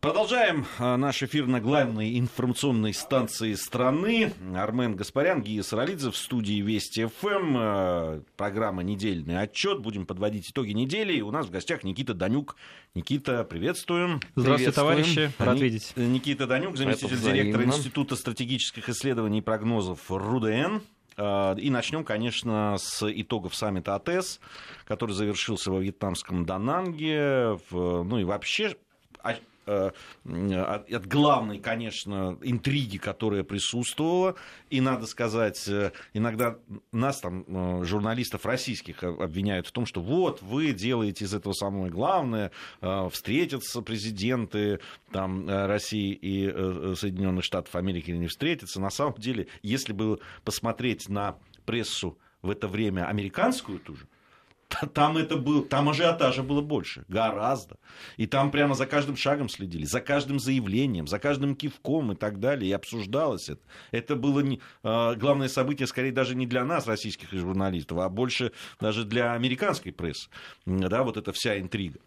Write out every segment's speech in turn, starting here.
Продолжаем а, наш эфир на главной информационной станции страны. Армен Гаспарян, Гия Саралидзе в студии Вести ФМ. А, программа «Недельный отчет». Будем подводить итоги недели. И у нас в гостях Никита Данюк. Никита, приветствуем. Здравствуйте, товарищи. Рад видеть. Никита Данюк, заместитель директора Института стратегических исследований и прогнозов РУДН. А, и начнем, конечно, с итогов саммита АТС, который завершился во вьетнамском Дананге. Ну и вообще Э, от, от главной, конечно, интриги, которая присутствовала. И, надо сказать, э, иногда нас, там, э, журналистов российских, обвиняют в том, что вот, вы делаете из этого самое главное, встретятся президенты там, России и Соединенных Штатов Америки или не встретятся. На самом деле, если бы посмотреть на прессу в это время американскую ту там это был, там ажиотажа было больше, гораздо. И там прямо за каждым шагом следили, за каждым заявлением, за каждым кивком и так далее, и обсуждалось это. Это было не, э, главное событие, скорее, даже не для нас, российских журналистов, а больше даже для американской прессы, да, вот эта вся интрига.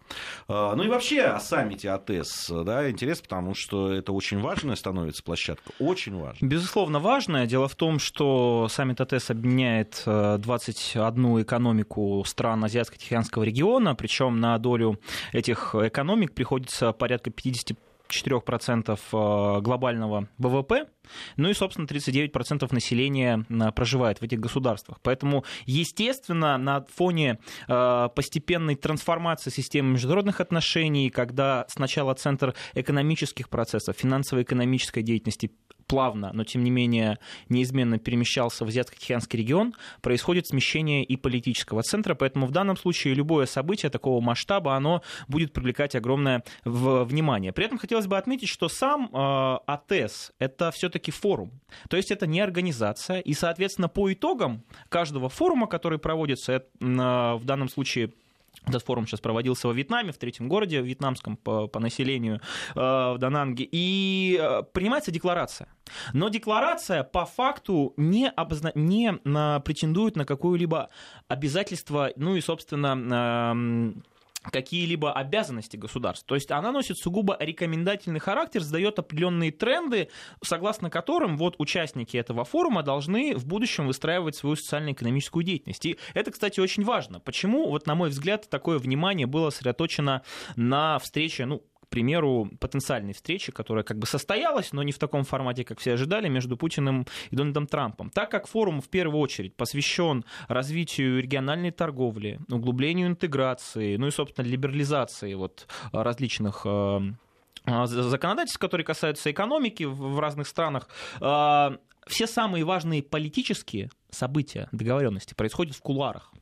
Э, ну и вообще о саммите АТС, да, интерес, потому что это очень важная становится площадка, очень важная. Безусловно, важная. Дело в том, что саммит АТС объединяет 21 э, экономику стран стран Азиатско-Тихоокеанского региона, причем на долю этих экономик приходится порядка 50 4% э, глобального ВВП, ну и, собственно, 39% населения э, проживает в этих государствах. Поэтому, естественно, на фоне э, постепенной трансформации системы международных отношений, когда сначала центр экономических процессов, финансово-экономической деятельности плавно, но тем не менее неизменно перемещался в Азиатско-Тихоокеанский регион, происходит смещение и политического центра, поэтому в данном случае любое событие такого масштаба, оно будет привлекать огромное внимание. При этом хотелось бы отметить, что сам э, АТЭС — это все-таки форум, то есть это не организация, и, соответственно, по итогам каждого форума, который проводится, э, в данном случае этот форум сейчас проводился во Вьетнаме, в третьем городе вьетнамском по, по населению, э, в Дананге, и э, принимается декларация. Но декларация по факту не, обозна... не на... претендует на какое-либо обязательство, ну и, собственно, э, какие-либо обязанности государства. То есть она носит сугубо рекомендательный характер, задает определенные тренды, согласно которым вот участники этого форума должны в будущем выстраивать свою социально-экономическую деятельность. И это, кстати, очень важно. Почему, вот на мой взгляд, такое внимание было сосредоточено на встрече, ну, примеру, потенциальной встречи, которая как бы состоялась, но не в таком формате, как все ожидали, между Путиным и Дональдом Трампом. Так как форум в первую очередь посвящен развитию региональной торговли, углублению интеграции, ну и, собственно, либерализации вот различных э, законодательств, которые касаются экономики в разных странах, все самые важные политические события, договоренности происходят в кулуарах.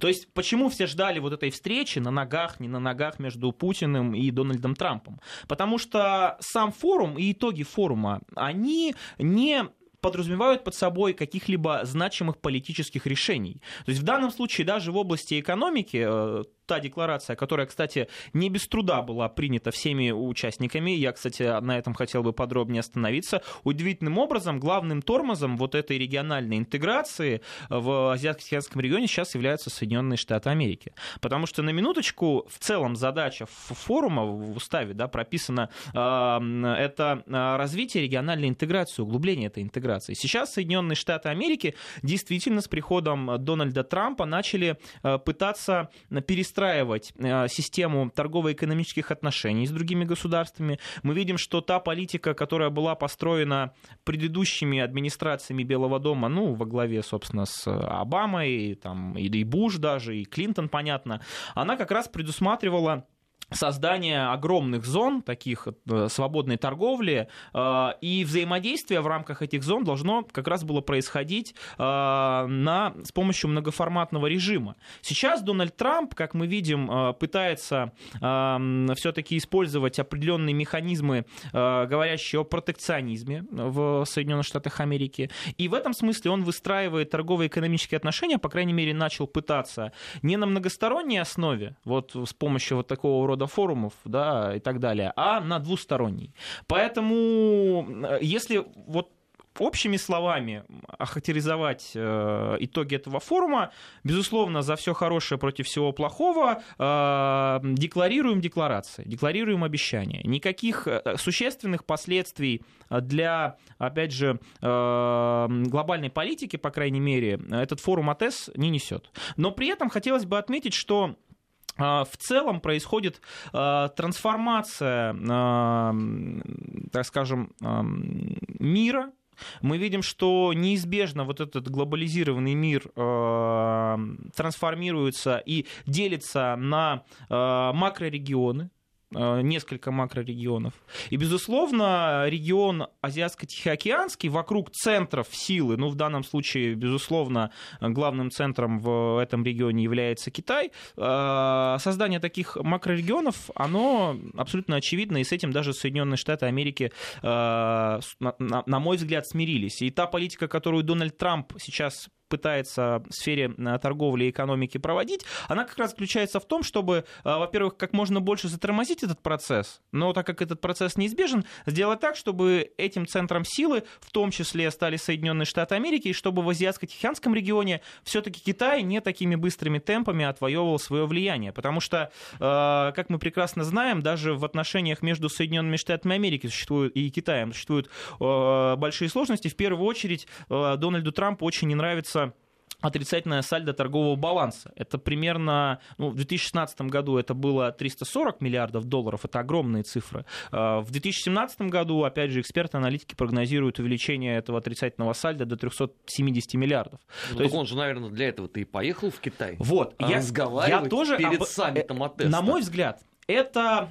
То есть почему все ждали вот этой встречи на ногах, не на ногах между Путиным и Дональдом Трампом? Потому что сам форум и итоги форума, они не подразумевают под собой каких-либо значимых политических решений. То есть в данном случае даже в области экономики э, та декларация, которая, кстати, не без труда была принята всеми участниками, я, кстати, на этом хотел бы подробнее остановиться, удивительным образом главным тормозом вот этой региональной интеграции в Азиатско-Тихоокеанском регионе сейчас являются Соединенные Штаты Америки. Потому что на минуточку в целом задача форума в уставе да, прописана это а, развитие региональной интеграции, углубление этой интеграции. Сейчас Соединенные Штаты Америки действительно с приходом Дональда Трампа начали э, пытаться перестроить выстраивать э, систему торгово-экономических отношений с другими государствами. Мы видим, что та политика, которая была построена предыдущими администрациями Белого дома, ну, во главе, собственно, с Обамой, там, и Буш даже, и Клинтон, понятно, она как раз предусматривала создание огромных зон, таких э, свободной торговли, э, и взаимодействие в рамках этих зон должно как раз было происходить э, на, с помощью многоформатного режима. Сейчас Дональд Трамп, как мы видим, пытается все-таки использовать определенные механизмы, говорящие о протекционизме в Соединенных Штатах Америки, и в этом смысле он выстраивает торгово-экономические отношения, по крайней мере, начал пытаться не на многосторонней основе, вот с помощью вот такого рода форумов да, и так далее, а на двусторонний. Поэтому если вот общими словами охарактеризовать э, итоги этого форума, безусловно, за все хорошее против всего плохого э, декларируем декларации, декларируем обещания. Никаких э, существенных последствий для, опять же, э, глобальной политики, по крайней мере, этот форум АТЭС не несет. Но при этом хотелось бы отметить, что э, в целом происходит э, трансформация, э, так скажем, э, мира. Мы видим, что неизбежно вот этот глобализированный мир э, трансформируется и делится на э, макрорегионы, несколько макрорегионов. И, безусловно, регион Азиатско-Тихоокеанский вокруг центров силы, ну, в данном случае, безусловно, главным центром в этом регионе является Китай, э, создание таких макрорегионов, оно абсолютно очевидно, и с этим даже Соединенные Штаты Америки, э, на мой взгляд, смирились. И та политика, которую Дональд Трамп сейчас пытается в сфере э, торговли и экономики проводить, она как раз заключается в том, чтобы, э, во-первых, как можно больше затормозить этот процесс, но так как этот процесс неизбежен, сделать так, чтобы этим центром силы в том числе стали Соединенные Штаты Америки, и чтобы в Азиатско-Тихоокеанском регионе все-таки Китай не такими быстрыми темпами отвоевывал свое влияние. Потому что, э, как мы прекрасно знаем, даже в отношениях между Соединенными Штатами Америки существуют, и Китаем существуют большие сложности. В первую очередь Дональду Трампу очень не нравится отрицательное сальдо торгового баланса. Это примерно, ну, в 2016 году это было 340 миллиардов долларов, это огромные цифры. А, в 2017 году, опять же, эксперты-аналитики прогнозируют увеличение этого отрицательного сальда до 370 миллиардов. Ну, То есть... он же, наверное, для этого-то и поехал в Китай. Вот, я, я тоже перед об... саммитом АТЭС. На мой взгляд, это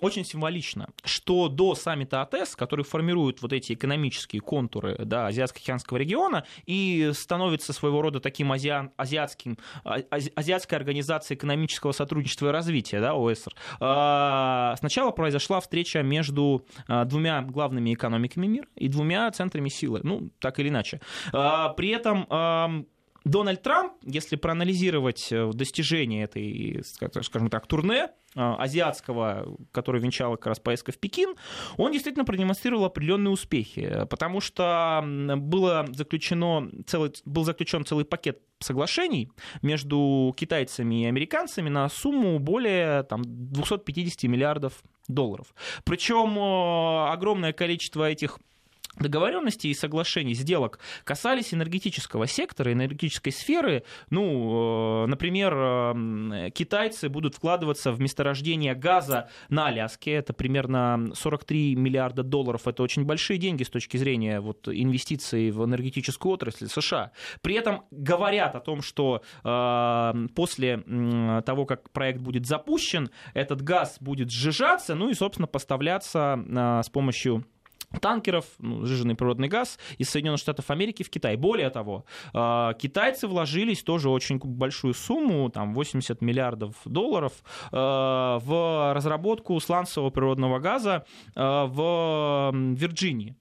очень символично, что до саммита АТЭС, который формирует вот эти экономические контуры да, Азиатско-Тихоокеанского региона и становится своего рода таким азиан, азиатским, а, азиатской организацией экономического сотрудничества и развития, да, ОСР, а, сначала произошла встреча между а, двумя главными экономиками мира и двумя центрами силы, ну, так или иначе. При этом Дональд Трамп, если проанализировать э, достижения этой, скажем так, турне э, азиатского, который венчал как раз поездка в Пекин, он действительно продемонстрировал определенные успехи, потому что было заключено целый, был заключен целый пакет соглашений между китайцами и американцами на сумму более там, 250 миллиардов долларов. Причем э, огромное количество этих договоренностей и соглашений, сделок касались энергетического сектора, энергетической сферы. Ну, э, например, э, китайцы будут вкладываться в месторождение газа на Аляске. Это примерно 43 миллиарда долларов. Это очень большие деньги с точки зрения вот, инвестиций в энергетическую отрасль США. При этом говорят о том, что э, после того, как проект будет запущен, этот газ будет сжижаться, ну и, собственно, поставляться с помощью танкеров, ну, сжиженный природный газ из Соединенных Штатов Америки в Китай. Более того, а, китайцы вложились тоже очень большую сумму, там 80 миллиардов долларов, а, в разработку сланцевого природного газа а, в Вирджинии.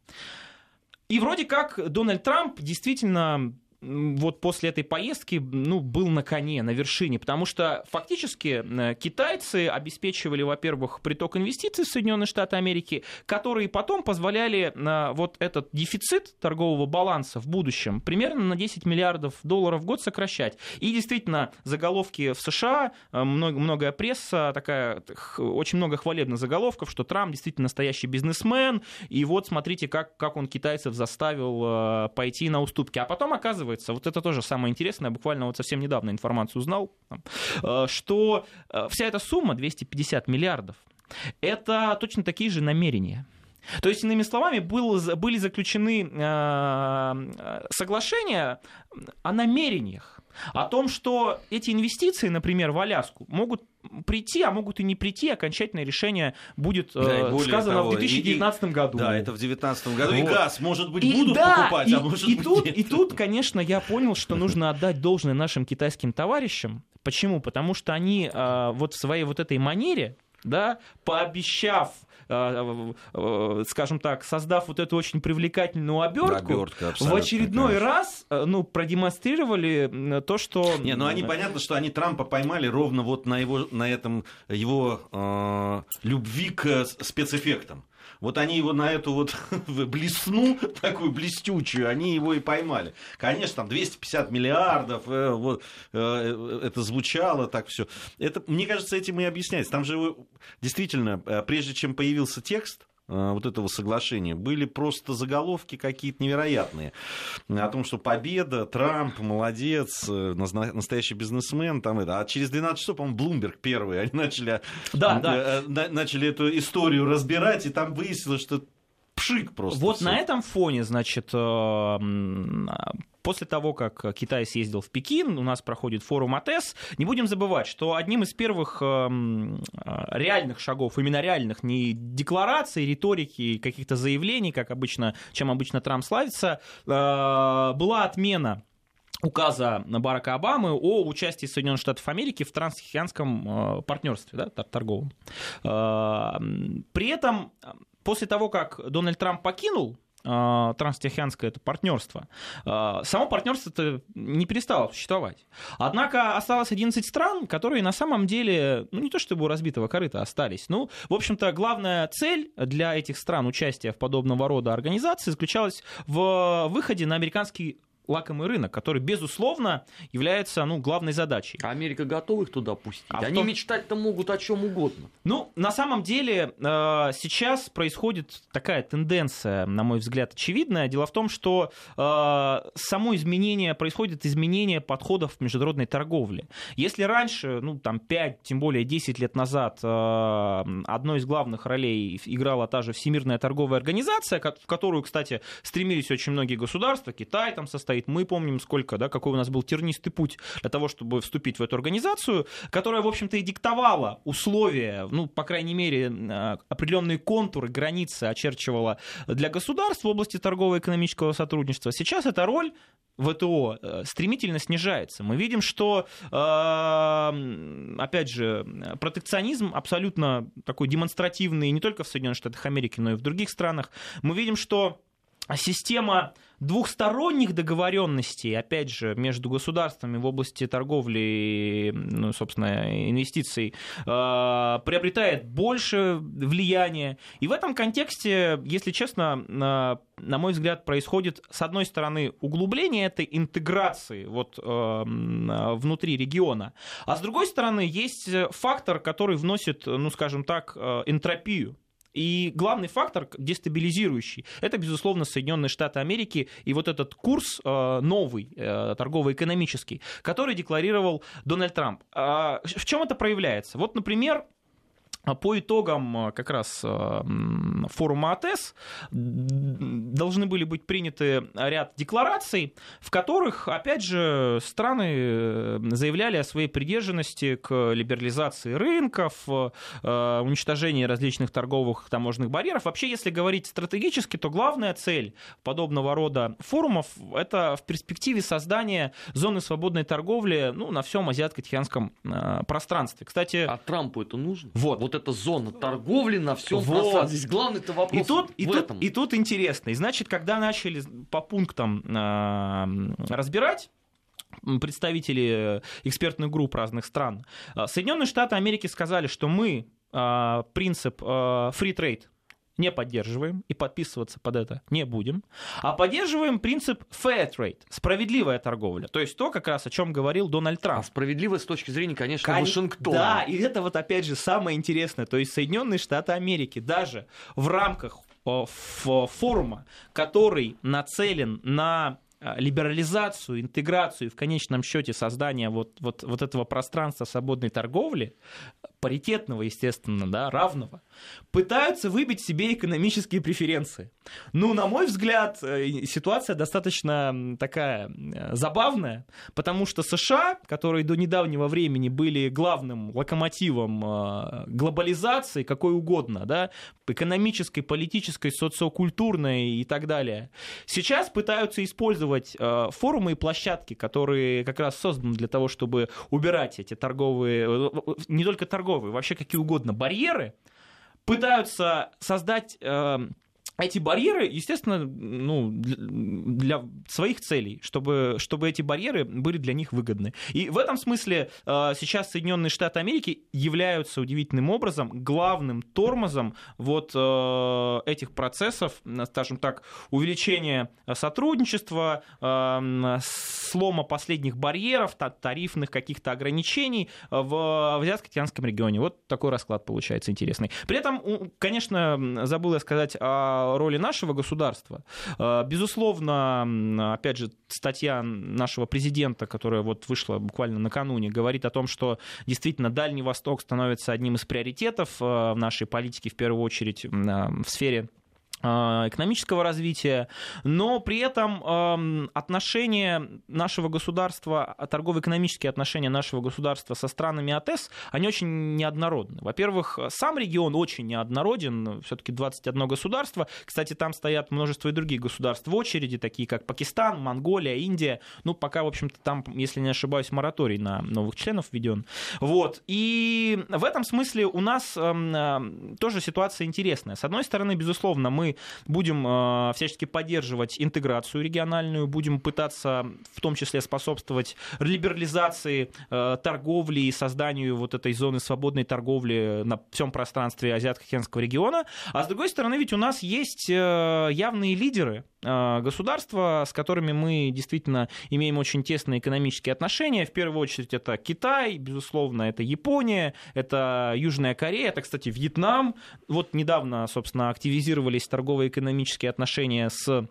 И вроде как Дональд Трамп действительно вот после этой поездки ну, был на коне, на вершине, потому что фактически э, китайцы обеспечивали, во-первых, приток инвестиций в Соединенные Штаты Америки, которые потом позволяли на вот этот дефицит торгового баланса в будущем примерно на 10 миллиардов долларов в год сокращать. И действительно, заголовки в США, э, много, многое пресса, такая, очень много хвалебных заголовков, что Трамп действительно настоящий бизнесмен, и вот смотрите, как, как он китайцев заставил э, пойти на уступки. А потом оказывается, оказывается, вот это тоже самое интересное, буквально вот совсем недавно информацию узнал, э, что э, вся эта сумма, 250 миллиардов, это точно такие же намерения. То есть, иными словами, был, были заключены э, соглашения о намерениях, о том, что эти инвестиции, например, в Аляску, могут прийти, а могут и не прийти. Окончательное решение будет да, э, сказано того, в 2019 и, году. Да, это в 2019 году. Вот. И газ, может быть, и, будут да, покупать, и, а может и быть, тут, нет. И тут, конечно, я понял, что нужно отдать должное нашим китайским товарищам. Почему? Потому что они э, вот в своей вот этой манере, да, пообещав скажем так, создав вот эту очень привлекательную обертку, в очередной конечно. раз э, ну, продемонстрировали то, что... Не, ну они понятно, что они Трампа поймали ровно вот на, его, на этом его э, любви к спецэффектам. Вот они его на эту вот блесну, такую блестючую, они его и поймали. Конечно, там 250 миллиардов, э, вот, э, это звучало так все. Это, мне кажется, этим и объясняется. Там же действительно, э, прежде чем появился текст, Э, вот этого соглашения были просто заголовки какие-то невероятные о том, что победа, Трамп, молодец, э, настоящий бизнесмен, там это. А через 12 часов, по-моему, Блумберг первый, они начали, да, да. Э, начали эту историю разбирать, и там выяснилось, что пшик просто. Вот всё. на этом фоне, значит, После того, как Китай съездил в Пекин, у нас проходит форум АТЭС. Не будем забывать, что одним из первых эм, реальных шагов, именно реальных, не деклараций, риторики, каких-то заявлений, как обычно, чем обычно Трамп славится, э, была отмена указа Барака Обамы о участии Соединенных Штатов Америки в транстихоокеанском э, партнерстве да, торговом. Э, при этом после того, как Дональд Трамп покинул а, транстихоокеанское это партнерство, а, само партнерство это не перестало существовать. Однако осталось 11 стран, которые на самом деле, ну не то чтобы у разбитого корыта остались, ну, в общем-то, главная цель для этих стран участия в подобного рода организации заключалась в выходе на американский лакомый рынок, который, безусловно, является ну, главной задачей. А Америка готова их туда пустить? А Они том... мечтать-то могут о чем угодно. Ну, на самом деле, э, сейчас происходит такая тенденция, на мой взгляд, очевидная. Дело в том, что э, само изменение, происходит изменение подходов в международной торговле. Если раньше, ну, там, 5, тем более 10 лет назад, э, одной из главных ролей играла та же Всемирная торговая организация, в которую, кстати, стремились очень многие государства, Китай там состоит, стоит. Мы помним, сколько, да, какой у нас был тернистый путь для того, чтобы вступить в эту организацию, которая, в общем-то, и диктовала условия, ну, по крайней мере, а, определенные контуры, границы очерчивала для государств в области торгово-экономического сотрудничества. Сейчас эта роль ВТО э, стремительно снижается. Мы видим, что, э, опять же, протекционизм абсолютно такой демонстративный не только в Соединенных Штатах Америки, но и в других странах. Мы видим, что система двухсторонних договоренностей, опять же, между государствами в области торговли, ну, собственно, инвестиций, э, приобретает больше влияния. И в этом контексте, если честно, на, на мой взгляд, происходит, с одной стороны, углубление этой интеграции вот, э, внутри региона, а с другой стороны, есть фактор, который вносит, ну, скажем так, э, энтропию и главный фактор дестабилизирующий – это, безусловно, Соединенные Штаты Америки и вот этот курс э, новый, э, торгово-экономический, который декларировал Дональд Трамп. А в чем это проявляется? Вот, например, по итогам э, как раз э, форума АТЭС должны были быть приняты ряд деклараций, в которых, опять же, страны э, заявляли о своей приверженности к либерализации рынков, уничтожении различных торговых таможенных барьеров. Вообще, если говорить стратегически, то главная цель подобного рода форумов – это в перспективе создания зоны свободной торговли ну, на всем азиатско-тихоокеанском пространстве. Кстати, а Трампу это нужно? Вот вот эта зона торговли на всем вот. пространстве. Здесь главный-то вопрос и тут, и, этом. Тут, и тут интересно. И значит, когда начали по пунктам э, разбирать, представители экспертных групп разных стран, Соединенные Штаты Америки сказали, что мы э, принцип э, free trade не поддерживаем и подписываться под это не будем, а поддерживаем принцип fair trade, справедливая торговля. То есть то, как раз о чем говорил Дональд Трамп. А справедливая с точки зрения, конечно, Кон... Вашингтона. Да, и это вот опять же самое интересное. То есть Соединенные Штаты Америки даже в рамках форума, который нацелен на а, либерализацию, интеграцию и в конечном счете создание вот, вот, вот этого пространства свободной торговли, паритетного, естественно, да, равного, пытаются выбить себе экономические преференции. Ну, на мой взгляд, э, ситуация достаточно такая э, забавная, потому что США, которые до недавнего времени были главным локомотивом э, глобализации, какой угодно, да, экономической, политической, социокультурной и так далее, сейчас пытаются использовать форумы и площадки, которые как раз созданы для того, чтобы убирать эти торговые, не только торговые, вообще какие угодно барьеры, пытаются создать эти барьеры, естественно, ну, для своих целей, чтобы, чтобы эти барьеры были для них выгодны. И в этом смысле э, сейчас Соединенные Штаты Америки являются удивительным образом главным тормозом вот э, этих процессов, скажем так, увеличения сотрудничества, э, слома последних барьеров, тарифных каких-то ограничений в Азиатско-Тихоокеанском регионе. Вот такой расклад получается интересный. При этом, конечно, забыл я сказать о роли нашего государства. Э, безусловно, опять же, статья нашего президента, которая вот вышла буквально накануне, говорит о том, что действительно Дальний Восток становится одним из приоритетов э, в нашей политике, в первую очередь э, в сфере экономического развития, но при этом отношения нашего государства, торгово-экономические отношения нашего государства со странами АТЭС, они очень неоднородны. Во-первых, сам регион очень неоднороден, все-таки 21 государство. Кстати, там стоят множество и других государств в очереди, такие как Пакистан, Монголия, Индия. Ну, пока, в общем-то, там, если не ошибаюсь, мораторий на новых членов введен. Вот. И в этом смысле у нас тоже ситуация интересная. С одной стороны, безусловно, мы будем э, всячески поддерживать интеграцию региональную, будем пытаться в том числе способствовать либерализации э, торговли и созданию вот этой зоны свободной торговли на всем пространстве Азиатско-Тихоокеанского региона. А с другой стороны, ведь у нас есть э, явные лидеры государства, с которыми мы действительно имеем очень тесные экономические отношения. В первую очередь это Китай, безусловно, это Япония, это Южная Корея, это, кстати, Вьетнам. Вот недавно, собственно, активизировались торгово-экономические отношения с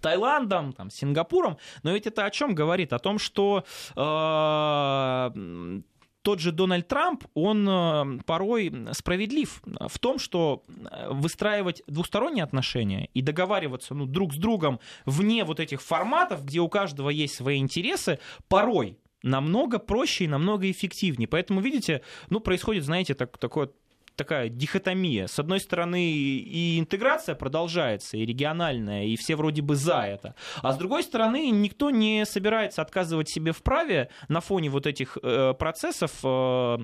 Таиландом, там, Сингапуром, но ведь это о чем говорит? О том, что э, тот же Дональд Трамп, он э, порой справедлив в том, что выстраивать двусторонние отношения и договариваться ну, друг с другом вне вот этих форматов, где у каждого есть свои интересы, порой намного проще и намного эффективнее. Поэтому, видите, ну, происходит, знаете, так, такое такая дихотомия. С одной стороны, и интеграция продолжается, и региональная, и все вроде бы за это. А с другой стороны, никто не собирается отказывать себе в праве на фоне вот этих э, процессов э,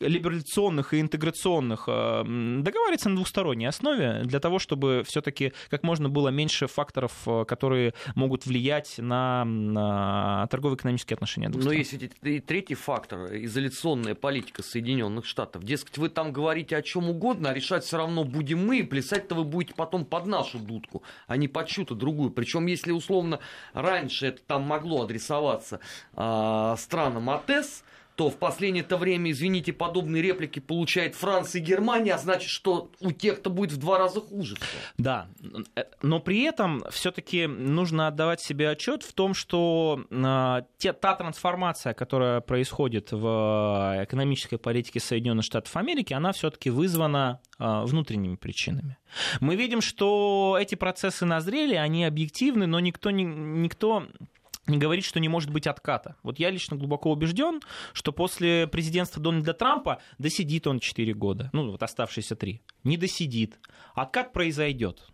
либерализационных и интеграционных э, договариваться на двусторонней основе для того, чтобы все-таки как можно было меньше факторов, э, которые могут влиять на, на торгово-экономические отношения. Но есть и третий фактор, изоляционная политика Соединенных Штатов. Дескать, вы там говорите о чем угодно, а решать все равно будем мы, и плясать-то вы будете потом под нашу дудку, а не под чью-то другую. Причем, если условно раньше это там могло адресоваться э, странам АТЭС, то в последнее-то время, извините, подобные реплики получает Франция и Германия, а значит, что у тех-то будет в два раза хуже. Да, э, но при этом все-таки нужно отдавать себе отчет в том, что э, те, та трансформация, которая происходит в экономической политике Соединенных Штатов Америки, она все-таки вызвана э, внутренними причинами. Мы видим, что эти процессы назрели, они объективны, но никто, никто говорит, что не может быть отката. Вот я лично глубоко убежден, что после президентства Дональда Трампа досидит он 4 года, ну вот оставшиеся 3, не досидит. Откат произойдет.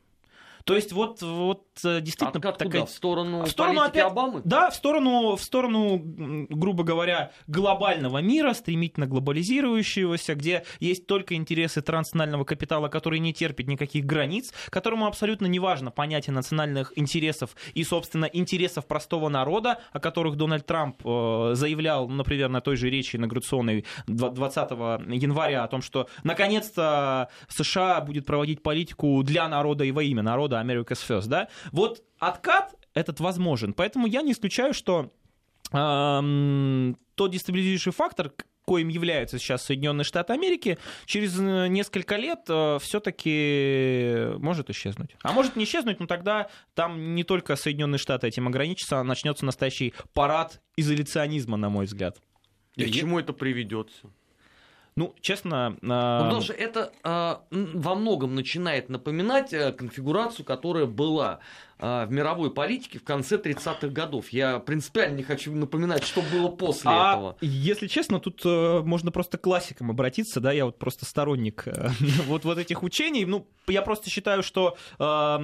То есть вот, вот э, действительно Откат такая... Куда? В сторону, в сторону опять... Обамы? Да, в сторону, в сторону, грубо говоря, глобального мира, стремительно глобализирующегося, где есть только интересы транснационального капитала, который не терпит никаких границ, которому абсолютно не важно понятие национальных интересов и, собственно, интересов простого народа, о которых Дональд Трамп э, заявлял, например, на той же речи инаугурационной 20 января о том, что наконец-то США будет проводить политику для народа и во имя народа, года America's First, да, вот откат этот возможен. Поэтому я не исключаю, что эм, тот дестабилизирующий фактор, коим являются сейчас Соединенные Штаты Америки, через э, несколько лет э, все-таки может исчезнуть. А может не исчезнуть, но тогда там не только Соединенные Штаты этим ограничатся, а начнется настоящий парад изоляционизма, на мой взгляд. И к чему это приведет? Ну, честно... Э... Потому что это э, во многом начинает напоминать э, конфигурацию, которая была э, в мировой политике в конце 30-х годов. Я принципиально не хочу напоминать, что было после а, этого. Если честно, тут э, можно просто к классикам обратиться, да, я вот просто сторонник э, вот, вот этих учений. Ну, я просто считаю, что... Э,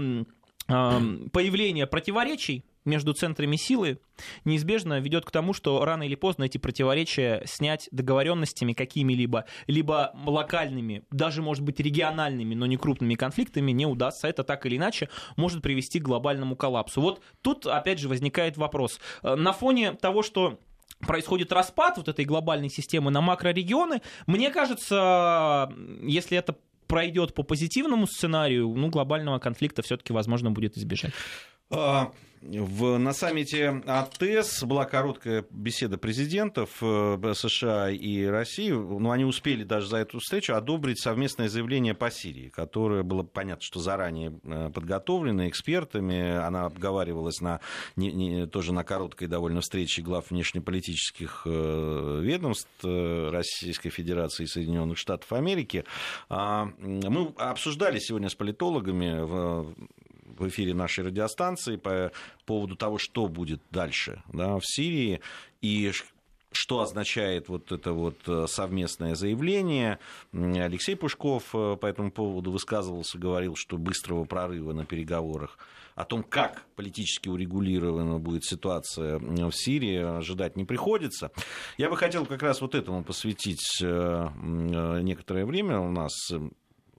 появление противоречий между центрами силы неизбежно ведет к тому, что рано или поздно эти противоречия снять договоренностями какими-либо, либо локальными, даже, может быть, региональными, но не крупными конфликтами не удастся. Это так или иначе может привести к глобальному коллапсу. Вот тут, опять же, возникает вопрос. Э, на фоне того, что происходит распад вот этой глобальной системы на макрорегионы, мне кажется, если это пройдет по позитивному сценарию, ну, глобального конфликта все-таки возможно будет избежать. В, на саммите АТС была короткая беседа президентов э, США и России. Ну, они успели даже за эту встречу одобрить совместное заявление по Сирии, которое было понятно, что заранее э, подготовлено экспертами. Она обговаривалась на, не, не, тоже на короткой довольно встрече глав внешнеполитических э, ведомств Российской Федерации и Соединенных Штатов Америки. А, мы обсуждали сегодня с политологами в эфире нашей радиостанции по поводу того, что будет дальше да, в Сирии и что означает вот это вот э, совместное заявление. Алексей Пушков э, по этому поводу высказывался, говорил, что быстрого прорыва на переговорах о том, как политически урегулирована будет ситуация в Сирии, ожидать не приходится. Я бы хотел как раз вот этому посвятить э, некоторое время. У нас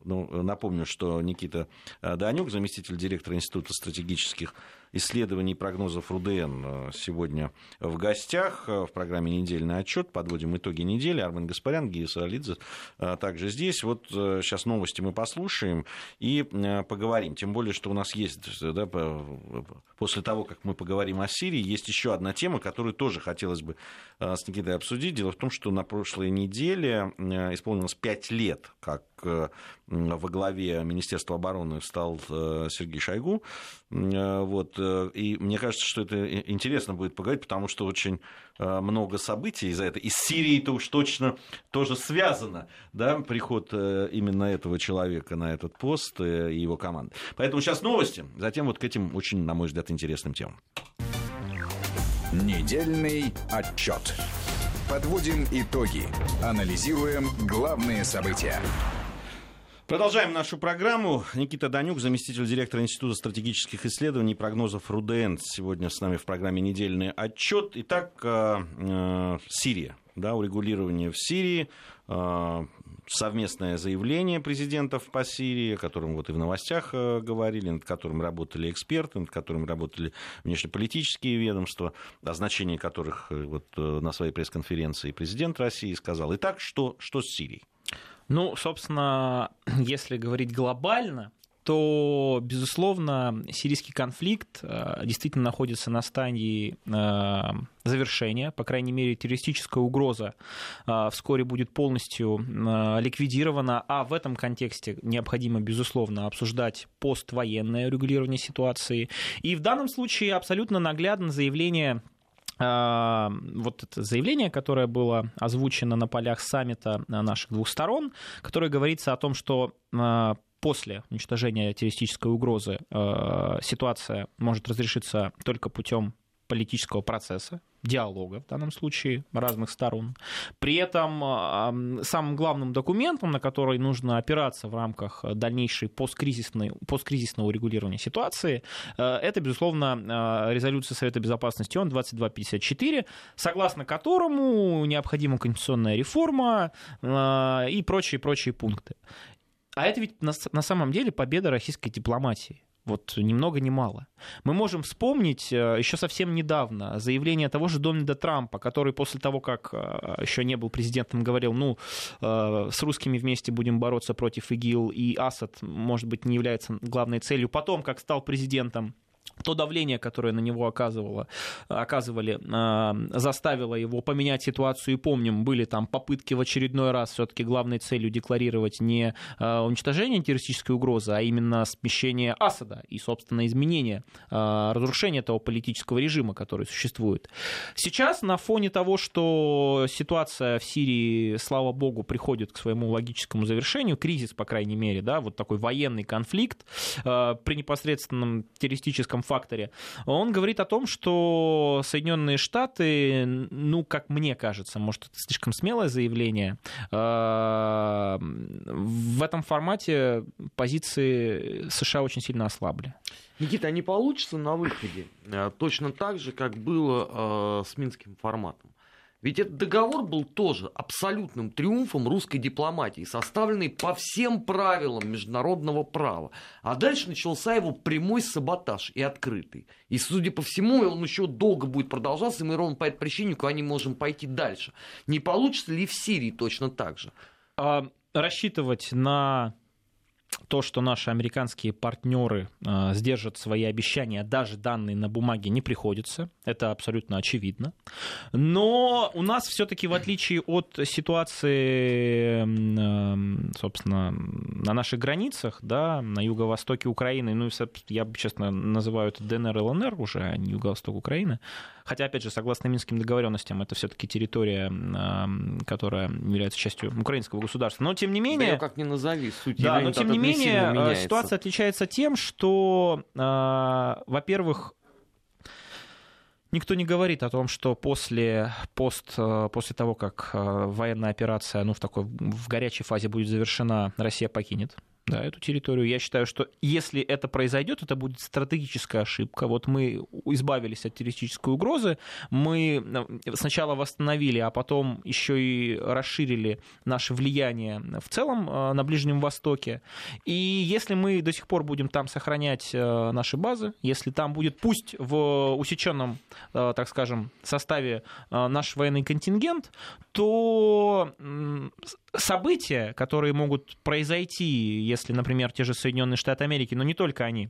ну, напомню, что Никита э, Данюк, заместитель директора Института стратегических исследований и прогнозов РУДН э, сегодня в гостях э, в программе «Недельный отчет». Подводим итоги недели. Армен Гаспарян, Гия Саралидзе также здесь. Вот сейчас новости мы послушаем и поговорим. Тем более, что у нас есть, да, после того, как мы поговорим о Сирии, есть еще одна тема, которую тоже хотелось бы с Никитой обсудить. Дело в том, что на прошлой неделе исполнилось пять лет, как во главе Министерства обороны встал Сергей Шойгу. Вот. Э, и мне кажется, что это интересно будет поговорить, потому что очень э, много событий из-за этого. И с Сирией-то уж точно тоже связано, да, приход э, именно этого человека на этот пост и его команды. Поэтому сейчас новости, затем вот к этим очень, на мой взгляд, интересным темам. Недельный отчет. Подводим итоги. Анализируем главные события. Продолжаем нашу программу. Никита Данюк, заместитель директора Института стратегических исследований и прогнозов РУДН. Сегодня с нами в программе «Недельный отчет». Итак, э, э, Сирия. Да, урегулирование в Сирии, э, совместное заявление президентов по Сирии, о котором вот и в новостях говорили, над которым работали эксперты, над которым работали внешнеполитические ведомства, о значении которых вот на своей пресс-конференции президент России сказал. Итак, что, что с Сирией? Ну, собственно, если говорить глобально, то, безусловно, сирийский конфликт э, действительно находится на стадии э, завершения. По крайней мере, террористическая угроза э, вскоре будет полностью ликвидирована. А в этом контексте необходимо, безусловно, обсуждать поствоенное регулирование ситуации. И в данном случае абсолютно наглядно заявление вот это заявление, которое было озвучено на полях саммита наших двух сторон, которое говорится о том, что а, после уничтожения террористической угрозы а, ситуация может разрешиться только путем политического процесса, диалога в данном случае разных сторон. При этом самым главным документом, на который нужно опираться в рамках дальнейшей посткризисной, посткризисного регулирования ситуации, э, это, безусловно, э, резолюция Совета Безопасности ООН 2254, согласно которому необходима конституционная реформа э, и прочие-прочие пункты. А это ведь на, на самом деле победа российской дипломатии. Вот ни много ни мало. Мы можем вспомнить э, еще совсем недавно заявление того же Дональда Трампа, который после того, как э, еще не был президентом, говорил, ну, э, с русскими вместе будем бороться против ИГИЛ, и Асад, может быть, не является главной целью. Потом, как стал президентом, то давление, которое на него оказывало, оказывали, э, заставило его поменять ситуацию. И помним, были там попытки в очередной раз все-таки главной целью декларировать не э, уничтожение террористической угрозы, а именно смещение Асада и, собственно, изменение, э, разрушение того политического режима, который существует. Сейчас на фоне того, что ситуация в Сирии, слава богу, приходит к своему логическому завершению, кризис, по крайней мере, да, вот такой военный конфликт при непосредственном террористическом факторе, он говорит о том, что Соединенные Штаты, ну, как мне кажется, может, это слишком смелое заявление, в этом формате позиции США очень сильно ослабли. Никита, а не получится на выходе точно так же, как было с Минским форматом? Ведь этот договор был тоже абсолютным триумфом русской дипломатии, составленный по всем правилам международного права. А дальше начался его прямой саботаж и открытый. И, судя по всему, он еще долго будет продолжаться, и мы ровно по этой причине куда не можем пойти дальше. Не получится ли в Сирии точно так же? А, рассчитывать на то, что наши американские партнеры э, сдержат свои обещания, даже данные на бумаге, не приходится. Это абсолютно очевидно. Но у нас все-таки, в отличие от ситуации, э, собственно, на наших границах, да, на юго-востоке Украины, ну, я честно, называю это ДНР и ЛНР уже, а не юго-восток Украины, Хотя, опять же, согласно Минским договоренностям, это все-таки территория, которая является частью украинского государства. Но, тем не менее... Да, как ни назови, суть Да, но, тем не менее, э, ситуация отличается тем, что, а, во-первых, Никто не говорит о том, что после, пост, э, после того, как э, военная операция ну, в такой в горячей фазе будет завершена, Россия покинет да, эту территорию. Я считаю, что если это произойдет, это будет стратегическая ошибка. Вот мы избавились от террористической угрозы, мы э, сначала восстановили, а потом еще и расширили наше влияние в целом э, на Ближнем Востоке. И если мы до сих пор будем там сохранять э, наши базы, если там будет, пусть в усеченном, так скажем, составе наш военный контингент, то события, которые могут произойти, если, например, те же Соединенные Штаты Америки, но не только они,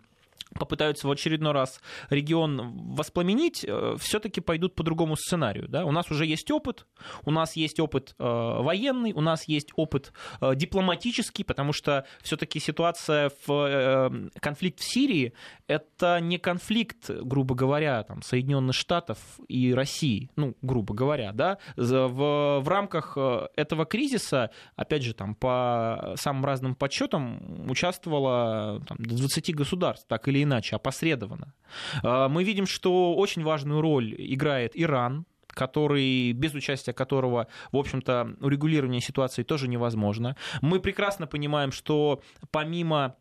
попытаются в очередной раз регион воспламенить, э, все-таки пойдут по другому сценарию. Да? У нас уже есть опыт, у нас есть опыт э, военный, у нас есть опыт э, дипломатический, потому что все-таки ситуация в э, конфликт в Сирии это не конфликт, грубо говоря, там, Соединенных Штатов и России, ну, грубо говоря, да, в, в рамках э, этого кризиса, опять же, там, по самым разным подсчетам участвовало там, 20 государств, так или иначе, опосредованно. А, мы видим, что очень важную роль играет Иран, который, без участия которого, в общем-то, урегулирование ситуации тоже невозможно. Мы прекрасно понимаем, что помимо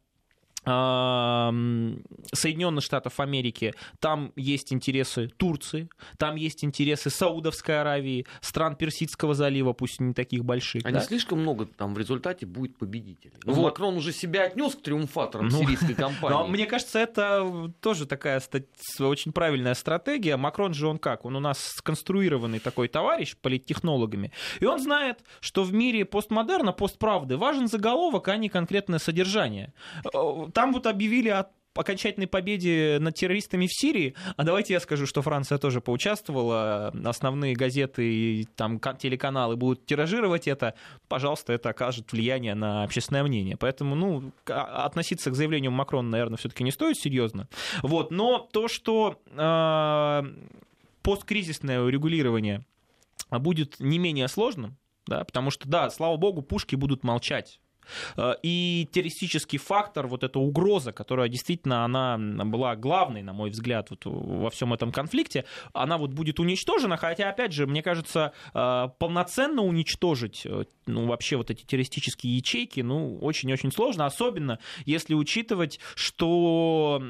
Соединенных Штатов Америки, там есть интересы Турции, там есть интересы Саудовской Аравии, стран Персидского залива, пусть не таких больших. А да? не слишком много там в результате будет победителей. Ну, вот. Макрон уже себя отнес к триумфаторам ну, сирийской кампании. Но, мне кажется, это тоже такая очень правильная стратегия. Макрон же он как? Он у нас сконструированный такой товарищ политтехнологами, и он знает, что в мире постмодерна, постправды важен заголовок, а не конкретное содержание там вот объявили о окончательной победе над террористами в Сирии. А давайте я скажу, что Франция тоже поучаствовала. Основные газеты и там телеканалы будут тиражировать это. Пожалуйста, это окажет влияние на общественное мнение. Поэтому, ну, а, относиться к заявлению Макрона, наверное, все-таки не стоит серьезно. Вот. Но то, что э, посткризисное урегулирование будет не менее сложным, да, потому что, да, слава богу, пушки будут молчать и террористический фактор, вот эта угроза, которая действительно она была главной, на мой взгляд, вот во всем этом конфликте, она вот будет уничтожена, хотя, опять же, мне кажется, э, полноценно уничтожить э, ну, вообще вот эти террористические ячейки, ну, очень-очень сложно, особенно если учитывать, что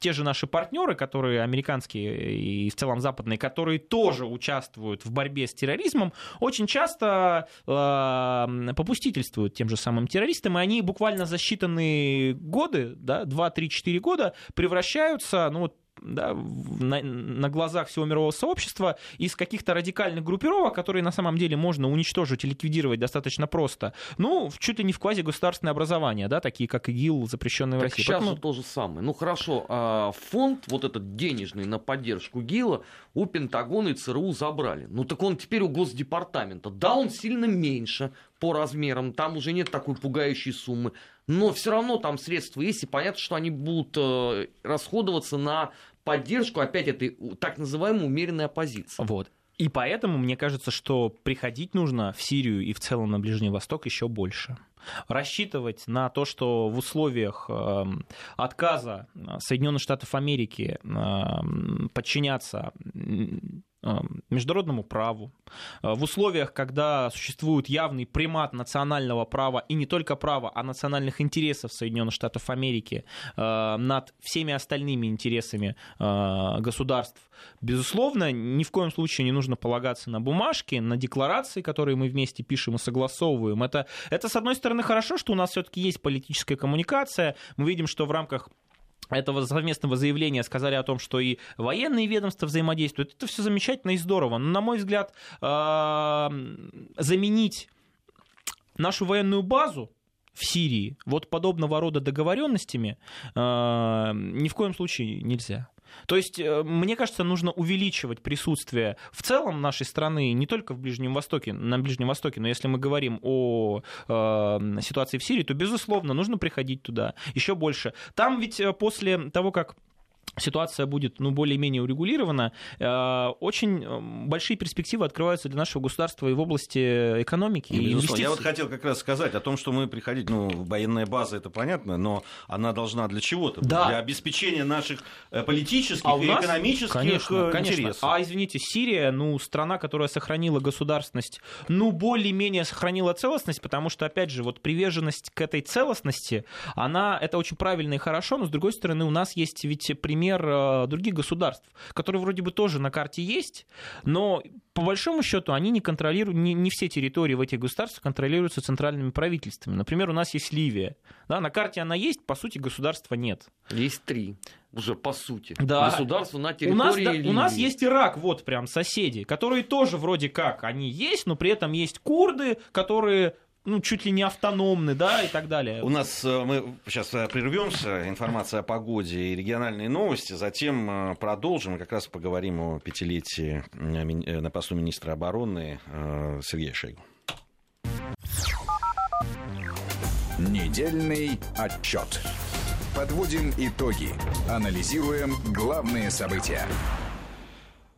те же наши партнеры, которые американские и в целом западные, которые тоже участвуют в борьбе с терроризмом, очень часто э, попустительствуют тем же самым террористам, и они буквально за считанные годы, да, 2-3-4 года превращаются, ну вот да, на, на глазах всего мирового сообщества из каких-то радикальных группировок, которые на самом деле можно уничтожить и ликвидировать достаточно просто, ну, чуть ли не в квази-государственное образование, да, такие как ИГИЛ, запрещенные в России. Сейчас Поэтому... то же самое. Ну, хорошо, а фонд вот этот денежный на поддержку ГИЛа у Пентагона и ЦРУ забрали. Ну, так он теперь у Госдепартамента. Да, он сильно меньше по размерам, там уже нет такой пугающей суммы, но все равно там средства есть, и понятно, что они будут э, расходоваться на поддержку опять этой так называемой умеренной оппозиции. Вот. И поэтому мне кажется, что приходить нужно в Сирию и в целом на Ближний Восток еще больше. Рассчитывать на то, что в условиях эм, отказа Соединенных Штатов Америки эм, подчиняться международному праву, э, в условиях, когда существует явный примат национального права, и не только права, а национальных интересов Соединенных Штатов Америки э, над всеми остальными интересами э, государств, безусловно, ни в коем случае не нужно полагаться на бумажки, на декларации, которые мы вместе пишем и согласовываем. Это, это с одной стороны, хорошо, что у нас все-таки есть политическая коммуникация. Мы видим, что в рамках этого совместного заявления сказали о том, что и военные ведомства взаимодействуют. Это все замечательно и здорово. Но, на мой взгляд, заменить нашу военную базу в Сирии вот подобного рода договоренностями ни в коем случае нельзя. То есть, э, мне кажется, нужно увеличивать присутствие в целом нашей страны не только в Ближнем Востоке, на Ближнем Востоке, но если мы говорим о э, ситуации в Сирии, то, безусловно, нужно приходить туда еще больше. Там ведь э, после того, как ситуация будет ну, более-менее урегулирована, э, очень э, большие перспективы открываются для нашего государства и в области экономики. И инвестиций. Я вот хотел как раз сказать о том, что мы приходить, ну, военная база, это понятно, но она должна для чего-то? Да. Для обеспечения наших э, политических а и нас, экономических конечно, конечно. интересов. А, извините, Сирия, ну, страна, которая сохранила государственность, ну, более-менее сохранила целостность, потому что, опять же, вот приверженность к этой целостности, она, это очень правильно и хорошо, но, с другой стороны, у нас есть ведь пример пример э, других государств, которые вроде бы тоже на карте есть, но по большому счету они не контролируют, не, не все территории в этих государствах контролируются центральными правительствами. Например, у нас есть Ливия. Да, на карте она есть, по сути, государства нет. Есть три уже по сути. Да. Государство на территории у нас, да, у нас есть Ирак, вот прям соседи, которые тоже вроде как они есть, но при этом есть курды, которые ну, чуть ли не автономны, да, и так далее. У нас, э, мы сейчас э, прервемся, информация о погоде и региональные новости, затем э, продолжим, как раз поговорим о пятилетии на посту министра обороны Сергея Шойгу. Недельный отчет. Подводим итоги. Анализируем главные события.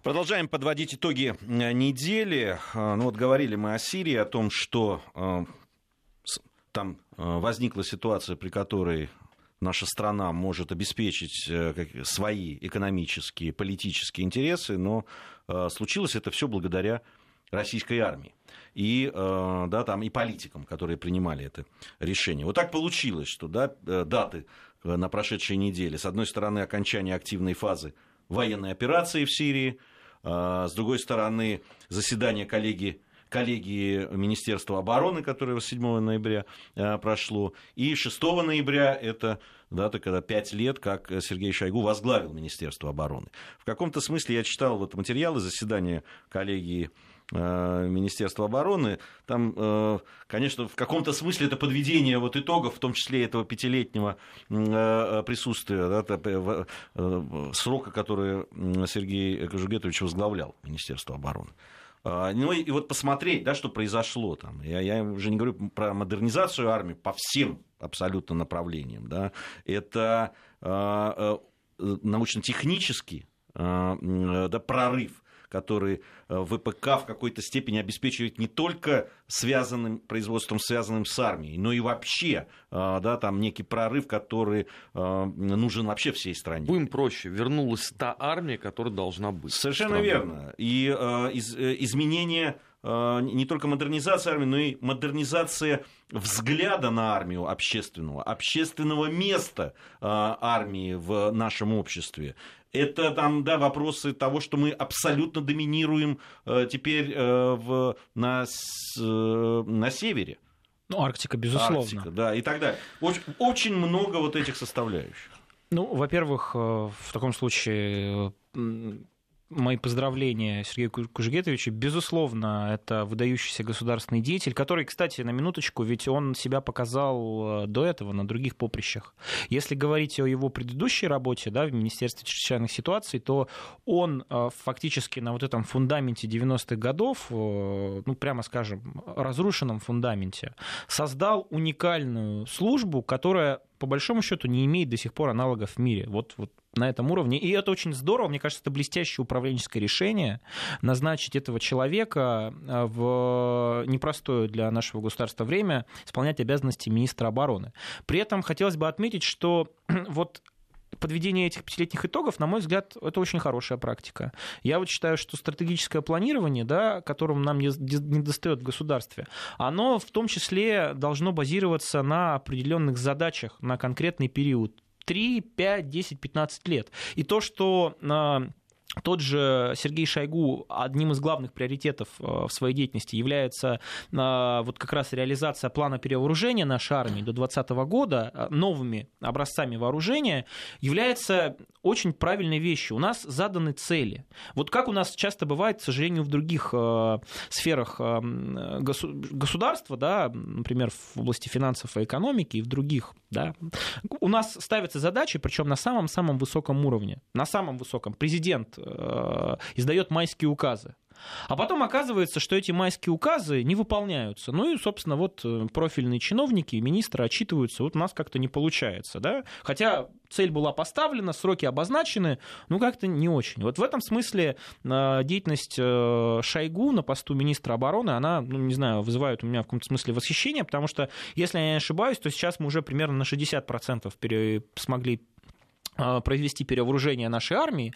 Продолжаем подводить итоги э, недели. Э, ну вот говорили мы о Сирии, о том, что э, там возникла ситуация, при которой наша страна может обеспечить свои экономические, политические интересы, но случилось это все благодаря российской армии и, да, там, и политикам, которые принимали это решение. Вот так получилось, что да, даты на прошедшей неделе, с одной стороны, окончание активной фазы военной операции в Сирии – с другой стороны, заседание коллегии коллегии Министерства обороны, которое 7 ноября а, прошло. И 6 ноября это дата, когда 5 лет, как Сергей Шойгу возглавил Министерство обороны. В каком-то смысле я читал вот материалы заседания коллегии Министерства обороны. Там, э, конечно, в каком-то смысле это подведение вот итогов, в том числе этого пятилетнего э, присутствия, да, срока, который Сергей Кожугетович возглавлял Министерство обороны. Ну и, вот посмотреть, да, что произошло там. Я, я уже не говорю про модернизацию армии по всем абсолютно направлениям. Да. Это научно-технический да, прорыв который э, ВПК в какой-то степени обеспечивает не только связанным производством, связанным с армией, но и вообще, э, да, там некий прорыв, который э, нужен вообще всей стране. Будем проще, вернулась та армия, которая должна быть. Совершенно верно. И из, изменение не только модернизация армии, но и модернизация взгляда на армию общественного, общественного места армии в нашем обществе это там, да, вопросы того, что мы абсолютно доминируем э, теперь э, в, на, э, на севере. Ну, Арктика, безусловно. Арктика, да, и так далее. Очень, очень много вот этих составляющих. Ну, во-первых, э, в таком случае мои поздравления Сергею Кужегетовичу. Безусловно, это выдающийся государственный деятель, который, кстати, на минуточку, ведь он себя показал э, до этого на других поприщах. Если говорить о его предыдущей работе да, в Министерстве чрезвычайных ситуаций, то он э, фактически на вот этом фундаменте 90-х годов, э, ну, прямо скажем, разрушенном фундаменте, создал уникальную службу, которая по большому счету не имеет до сих пор аналогов в мире. Вот, вот на этом уровне. И это очень здорово, мне кажется, это блестящее управленческое решение назначить этого человека э, в непростое для нашего государства время исполнять обязанности министра обороны. При этом хотелось бы отметить, что вот подведение этих пятилетних итогов, на мой взгляд, это очень хорошая практика. Я вот считаю, что стратегическое планирование, да, которым нам не, достает в государстве, оно в том числе должно базироваться на определенных задачах на конкретный период. 3, 5, 10, 15 лет. И то, что а, тот же Сергей Шойгу одним из главных приоритетов э, в своей деятельности является э, вот как раз реализация плана перевооружения нашей армии до 2020 года новыми образцами вооружения, является очень правильной вещью. У нас заданы цели. Вот как у нас часто бывает, к сожалению, в других сферах государства, да, например, в области финансов и экономики и в других, да, у нас ставятся задачи, причем на самом-самом высоком уровне, на самом высоком. Президент Э, издает майские указы. А потом оказывается, что эти майские указы не выполняются. Ну и, собственно, вот э, профильные чиновники и министры отчитываются, вот у нас как-то не получается, да? Хотя цель была поставлена, сроки обозначены, ну как-то не очень. Вот в этом смысле э, деятельность Шойгу на посту министра обороны, она, ну не знаю, вызывает у меня в каком-то смысле восхищение, потому что, если я не ошибаюсь, то сейчас мы уже примерно на 60% пере... смогли произвести перевооружение нашей армии,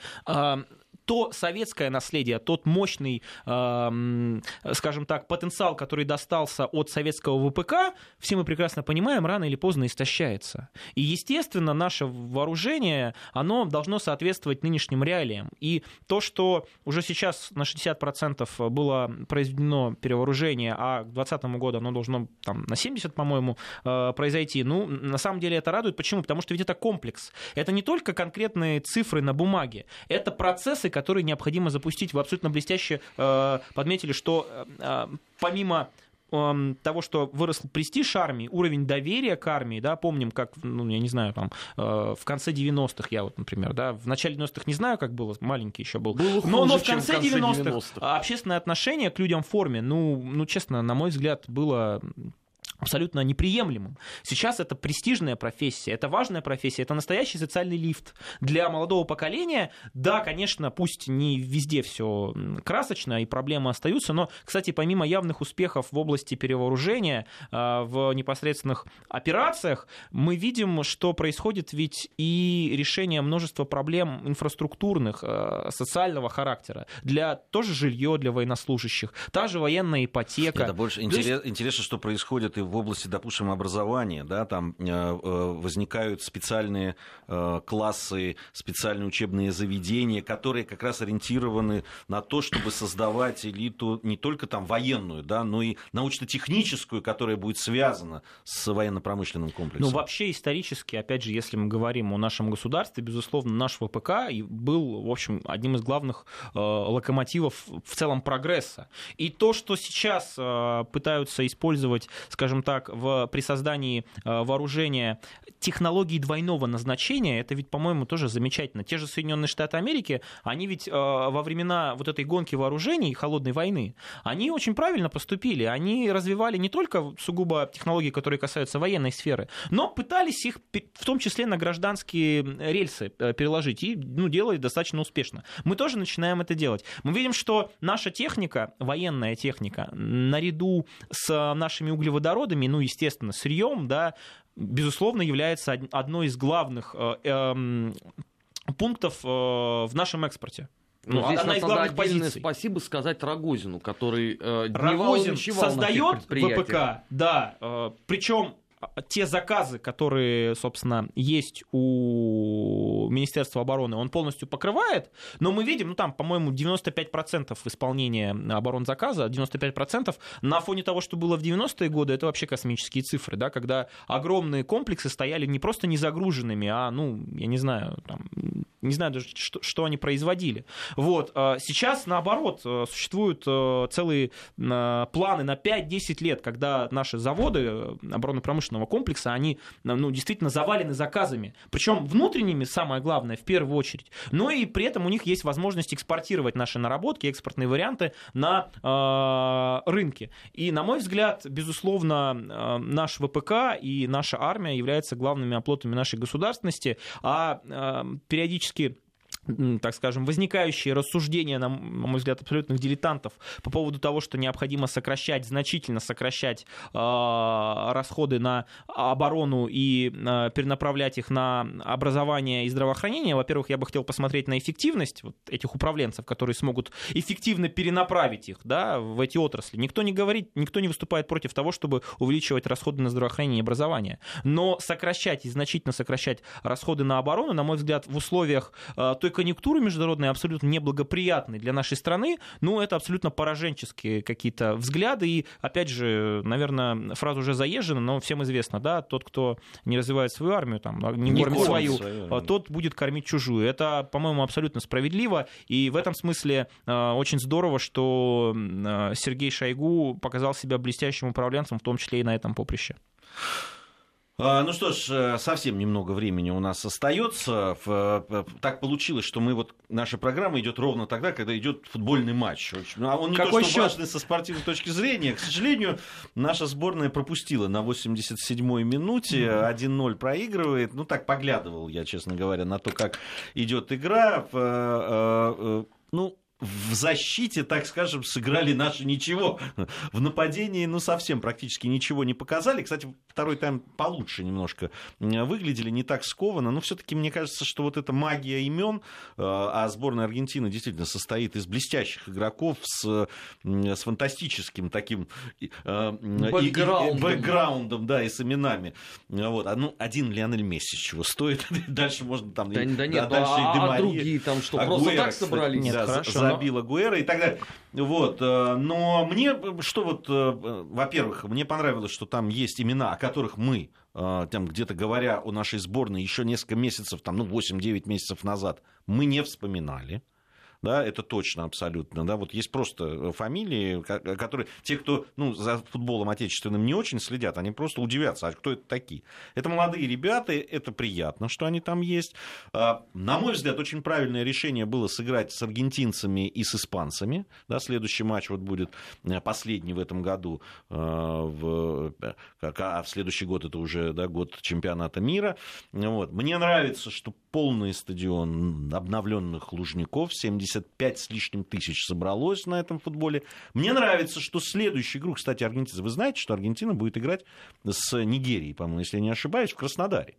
то советское наследие, тот мощный, скажем так, потенциал, который достался от советского ВПК, все мы прекрасно понимаем, рано или поздно истощается. И, естественно, наше вооружение, оно должно соответствовать нынешним реалиям. И то, что уже сейчас на 60% было произведено перевооружение, а к 2020 году оно должно там, на 70, по-моему, э, произойти, ну, на самом деле это радует. Почему? Потому что ведь это комплекс. Это не только конкретные цифры на бумаге, это процессы, которые необходимо запустить. Вы абсолютно блестяще э, подметили, что э, помимо эм, того, что вырос престиж армии, уровень доверия к армии, да, помним, как, ну, я не знаю, там, э, в конце 90-х, я вот, например, да, в начале 90-х не знаю, как было, маленький еще был, было но, хуже, но в конце, в конце 90-х, 90-х общественное отношение к людям в форме, ну, ну, честно, на мой взгляд, было абсолютно неприемлемым. Сейчас это престижная профессия, это важная профессия, это настоящий социальный лифт для молодого поколения. Да, конечно, пусть не везде все красочно и проблемы остаются, но, кстати, помимо явных успехов в области перевооружения, а, в непосредственных операциях, мы видим, что происходит ведь и решение множества проблем инфраструктурных, а, социального характера, для тоже жилье для военнослужащих, та же военная ипотека. Это больше интерес, интересно, что происходит и в области, допустим, образования, да, там э, э, возникают специальные э, классы, специальные учебные заведения, которые как раз ориентированы на то, чтобы создавать элиту не только там военную, да, но и научно-техническую, которая будет связана с военно-промышленным комплексом. Ну, вообще исторически, опять же, если мы говорим о нашем государстве, безусловно, наш ВПК был, в общем, одним из главных локомотивов в целом прогресса. И то, что сейчас пытаются использовать, скажем, скажем так, в, при создании э, вооружения технологии двойного назначения, это ведь, по-моему, тоже замечательно. Те же Соединенные Штаты Америки, они ведь э, во времена вот этой гонки вооружений, холодной войны, они очень правильно поступили. Они развивали не только сугубо технологии, которые касаются военной сферы, но пытались их в том числе на гражданские рельсы э, переложить и ну, делали достаточно успешно. Мы тоже начинаем это делать. Мы видим, что наша техника, военная техника, наряду с нашими углеводородами, отходами, ну, естественно, сырьем, да, безусловно, является одной из главных э, э, пунктов э, в нашем экспорте. Ну, ну, здесь одна из главных позиций. спасибо сказать Рогозину, который э, Рогозин создает ВПК, да, э, причем те заказы, которые, собственно, есть у Министерства обороны, он полностью покрывает, но мы видим, ну там, по-моему, 95% исполнения оборонзаказа, 95% на фоне того, что было в 90-е годы, это вообще космические цифры, да, когда огромные комплексы стояли не просто не загруженными, а, ну, я не знаю, там, не знаю даже, что, что они производили. Вот. Сейчас, наоборот, существуют целые планы на 5-10 лет, когда наши заводы оборонно-промышленного комплекса, они ну, действительно завалены заказами. Причем внутренними, самое главное, в первую очередь. Но и при этом у них есть возможность экспортировать наши наработки, экспортные варианты на э, рынке. И, на мой взгляд, безусловно, э, наш ВПК и наша армия являются главными оплотами нашей государственности, а э, периодически skin так скажем, возникающие рассуждения, на мой взгляд, абсолютных дилетантов по поводу того, что необходимо сокращать, значительно сокращать э, расходы на оборону и э, перенаправлять их на образование и здравоохранение. Во-первых, я бы хотел посмотреть на эффективность вот этих управленцев, которые смогут эффективно перенаправить их да, в эти отрасли. Никто не говорит, никто не выступает против того, чтобы увеличивать расходы на здравоохранение и образование. Но сокращать и значительно сокращать расходы на оборону, на мой взгляд, в условиях э, той конъюнктуры международной абсолютно неблагоприятной для нашей страны, ну, это абсолютно пораженческие какие-то взгляды. И, опять же, наверное, фраза уже заезжена, но всем известно, да, тот, кто не развивает свою армию, там, не, не кормит свою, свою а тот будет кормить чужую. Это, по-моему, абсолютно справедливо. И в этом смысле э, очень здорово, что Сергей Шойгу показал себя блестящим управленцем, в том числе и на этом поприще. А, ну что ж, э, совсем немного времени у нас остается. Э, так получилось, что мы вот наша программа идет ровно тогда, когда идет футбольный матч. Ну, а он не Какой то, что счет? важный со спортивной точки зрения. К сожалению, наша сборная пропустила на 87-й минуте, 1-0 проигрывает. Ну так поглядывал я, честно говоря, на то, как идет игра. Э, ну, в защите, так скажем, сыграли наши ничего. В нападении, ну, совсем практически ничего не показали. Кстати, второй тайм получше немножко выглядели, не так скованно. Но все-таки мне кажется, что вот эта магия имен, э, а сборная Аргентины действительно состоит из блестящих игроков с, с фантастическим таким э, бэкграундом. бэкграундом, да, и с именами. Вот. А, ну, один Лионель Месси чего стоит. Дальше можно там... Да, да нет, дальше а, и Демари, а другие там что, Агуэра, просто так собрались? Нет, да, хорошо, забила Гуэра и так далее. Вот. Э, но мне, что вот, э, во-первых, мне понравилось, что там есть имена, о которых мы, э, там, где-то говоря о нашей сборной еще несколько месяцев, там, ну, 8-9 месяцев назад, мы не вспоминали да, это точно абсолютно, да, вот есть просто э, фамилии, которые, те, кто, ну, за футболом отечественным не очень следят, они просто удивятся, а кто это такие? Это молодые ребята, это приятно, что они там есть. А, на мой взгляд, очень правильное решение было сыграть с аргентинцами и с испанцами, да, следующий матч вот будет э, последний в этом году, э, в, а в следующий год это уже, да, год чемпионата мира, вот. Мне нравится, что полный стадион обновленных Лужников, 75 с лишним тысяч собралось на этом футболе. Мне нравится, что следующую игру, кстати, Аргентина, вы знаете, что Аргентина будет играть с Нигерией, по-моему, если я не ошибаюсь, в Краснодаре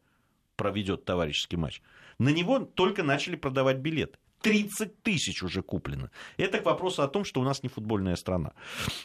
проведет товарищеский матч. На него только начали продавать билеты. 30 тысяч уже куплено. Это к вопросу о том, что у нас не футбольная страна.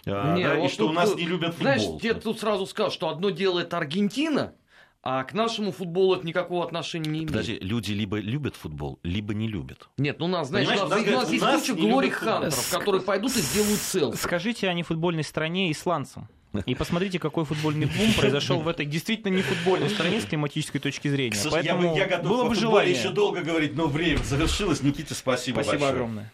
А, не, да, вот и что тут, у нас не любят футбол. Знаешь, я тут сразу сказал, что одно дело это Аргентина, а к нашему футболу это никакого отношения не имеет. Подожди, люди либо любят футбол, либо не любят. Нет, ну у нас, знаешь, у нас, у нас, есть куча глори хантеров, которые пойдут и сделают селфи. Скажите о нефутбольной стране исландцам. И посмотрите, какой футбольный бум произошел в этой действительно не футбольной стране с климатической точки зрения. Поэтому я, я готов было бы желание. еще долго говорить, но время завершилось. Никите, спасибо, спасибо большое. огромное.